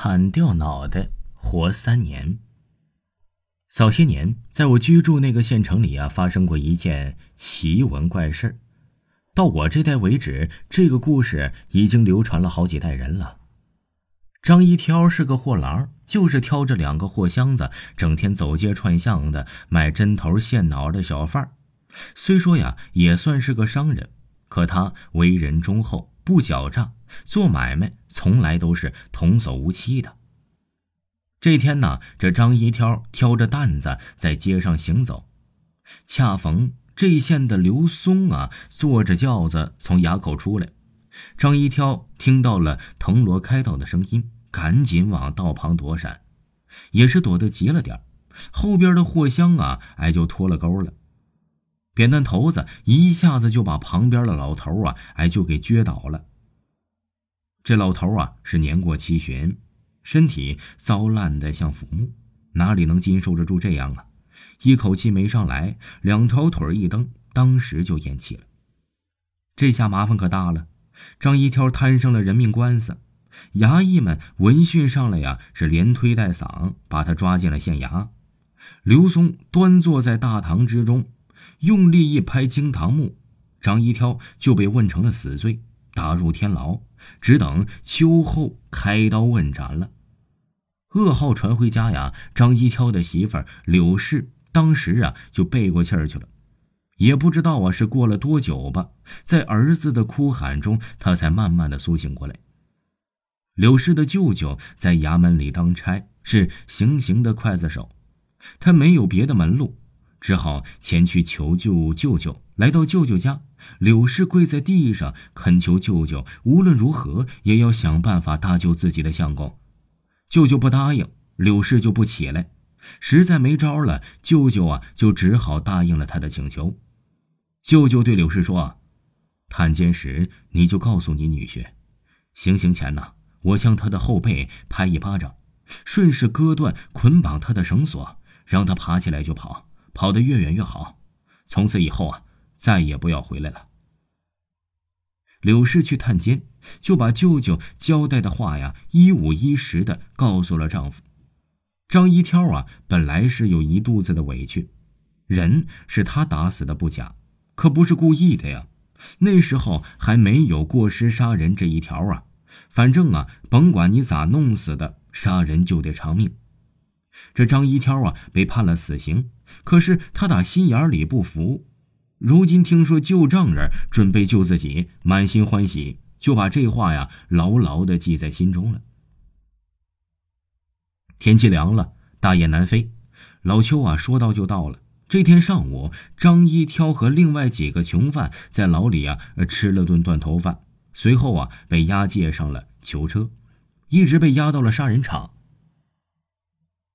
砍掉脑袋，活三年。早些年，在我居住那个县城里啊，发生过一件奇闻怪事到我这代为止，这个故事已经流传了好几代人了。张一挑是个货郎，就是挑着两个货箱子，整天走街串巷的卖针头线脑的小贩虽说呀，也算是个商人，可他为人忠厚。不狡诈，做买卖从来都是童叟无欺的。这天呢，这张一挑挑着担子在街上行走，恰逢这县的刘松啊坐着轿子从崖口出来。张一挑听到了藤萝开道的声音，赶紧往道旁躲闪，也是躲得急了点后边的货箱啊，哎就脱了钩了。扁担头子一下子就把旁边的老头啊，哎，就给撅倒了。这老头啊是年过七旬，身体糟烂的像腐木，哪里能经受得住这样啊？一口气没上来，两条腿一蹬，当时就咽气了。这下麻烦可大了，张一挑摊上了人命官司，衙役们闻讯上来呀，是连推带搡，把他抓进了县衙。刘松端坐在大堂之中。用力一拍惊堂木，张一挑就被问成了死罪，打入天牢，只等秋后开刀问斩了。噩耗传回家呀，张一挑的媳妇儿柳氏当时啊就背过气儿去了，也不知道啊是过了多久吧，在儿子的哭喊中，他才慢慢的苏醒过来。柳氏的舅舅在衙门里当差，是行刑的刽子手，他没有别的门路。只好前去求救舅舅。来到舅舅家，柳氏跪在地上恳求舅舅，无论如何也要想办法搭救自己的相公。舅舅不答应，柳氏就不起来。实在没招了，舅舅啊就只好答应了他的请求。舅舅对柳氏说：“探监时你就告诉你女婿，行刑前呢，我向他的后背拍一巴掌，顺势割断捆绑他的绳索，让他爬起来就跑。”跑得越远越好，从此以后啊，再也不要回来了。柳氏去探监，就把舅舅交代的话呀，一五一十的告诉了丈夫。张一挑啊，本来是有一肚子的委屈，人是他打死的不假，可不是故意的呀。那时候还没有过失杀人这一条啊，反正啊，甭管你咋弄死的，杀人就得偿命。这张一挑啊，被判了死刑。可是他打心眼里不服，如今听说旧丈人准备救自己，满心欢喜，就把这话呀牢牢的记在心中了。天气凉了，大雁南飞，老邱啊说到就到了。这天上午，张一挑和另外几个囚犯在牢里啊吃了顿断头饭，随后啊被押解上了囚车，一直被押到了杀人场。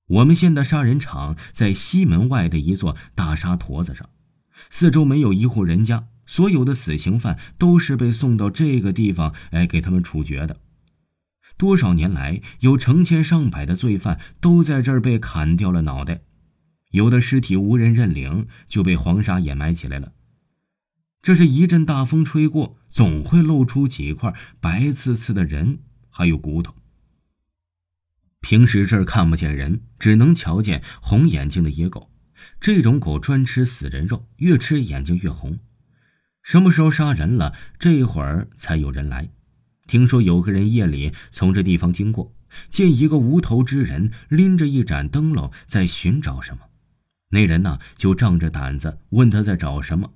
我们县的杀人场在西门外的一座大沙坨子上，四周没有一户人家，所有的死刑犯都是被送到这个地方，哎，给他们处决的。多少年来，有成千上百的罪犯都在这儿被砍掉了脑袋，有的尸体无人认领，就被黄沙掩埋起来了。这是一阵大风吹过，总会露出几块白刺刺的人，还有骨头。平时这儿看不见人，只能瞧见红眼睛的野狗。这种狗专吃死人肉，越吃眼睛越红。什么时候杀人了？这会儿才有人来。听说有个人夜里从这地方经过，见一个无头之人拎着一盏灯笼在寻找什么。那人呢，就仗着胆子问他在找什么。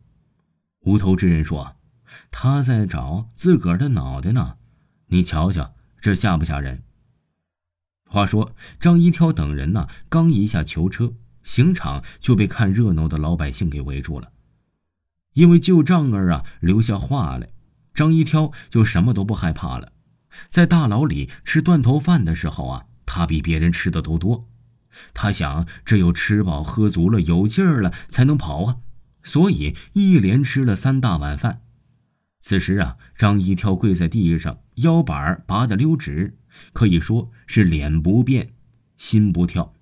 无头之人说：“他在找自个儿的脑袋呢。你瞧瞧，这吓不吓人？”话说张一挑等人呢，刚一下囚车，刑场就被看热闹的老百姓给围住了。因为旧账儿啊留下话来，张一挑就什么都不害怕了。在大牢里吃断头饭的时候啊，他比别人吃的都多。他想，只有吃饱喝足了，有劲儿了，才能跑啊。所以一连吃了三大碗饭。此时啊，张一挑跪在地上，腰板拔得溜直，可以说是脸不变，心不跳。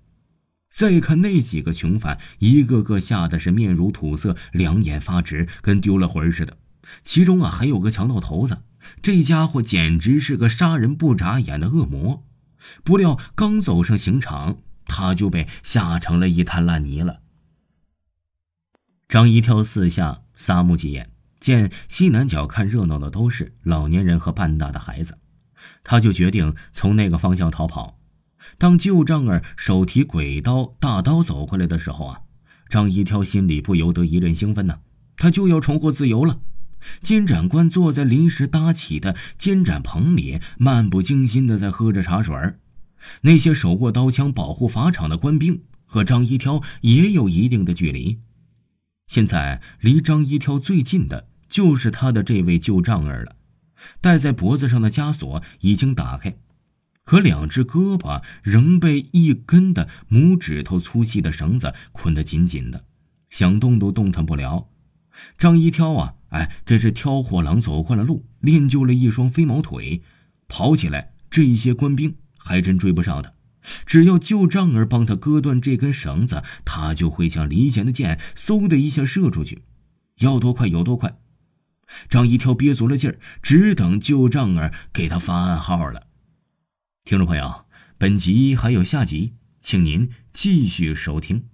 再看那几个囚犯，一个个吓得是面如土色，两眼发直，跟丢了魂似的。其中啊，还有个强盗头子，这家伙简直是个杀人不眨眼的恶魔。不料刚走上刑场，他就被吓成了一滩烂泥了。张一跳四下撒目几眼，见西南角看热闹的都是老年人和半大的孩子，他就决定从那个方向逃跑。当旧账儿手提鬼刀大刀走过来的时候啊，张一挑心里不由得一阵兴奋呢，他就要重获自由了。监斩官坐在临时搭起的监斩棚里，漫不经心的在喝着茶水儿。那些手握刀枪保护法场的官兵和张一挑也有一定的距离。现在离张一挑最近的就是他的这位旧丈儿了，戴在脖子上的枷锁已经打开，可两只胳膊仍被一根的拇指头粗细的绳子捆得紧紧的，想动都动弹不了。张一挑啊，哎，这是挑货郎走惯了路，练就了一双飞毛腿，跑起来这些官兵还真追不上他。只要旧账儿帮他割断这根绳子，他就会像离弦的箭，嗖的一下射出去，要多快有多快。张一挑憋足了劲儿，只等旧账儿给他发暗号了。听众朋友，本集还有下集，请您继续收听。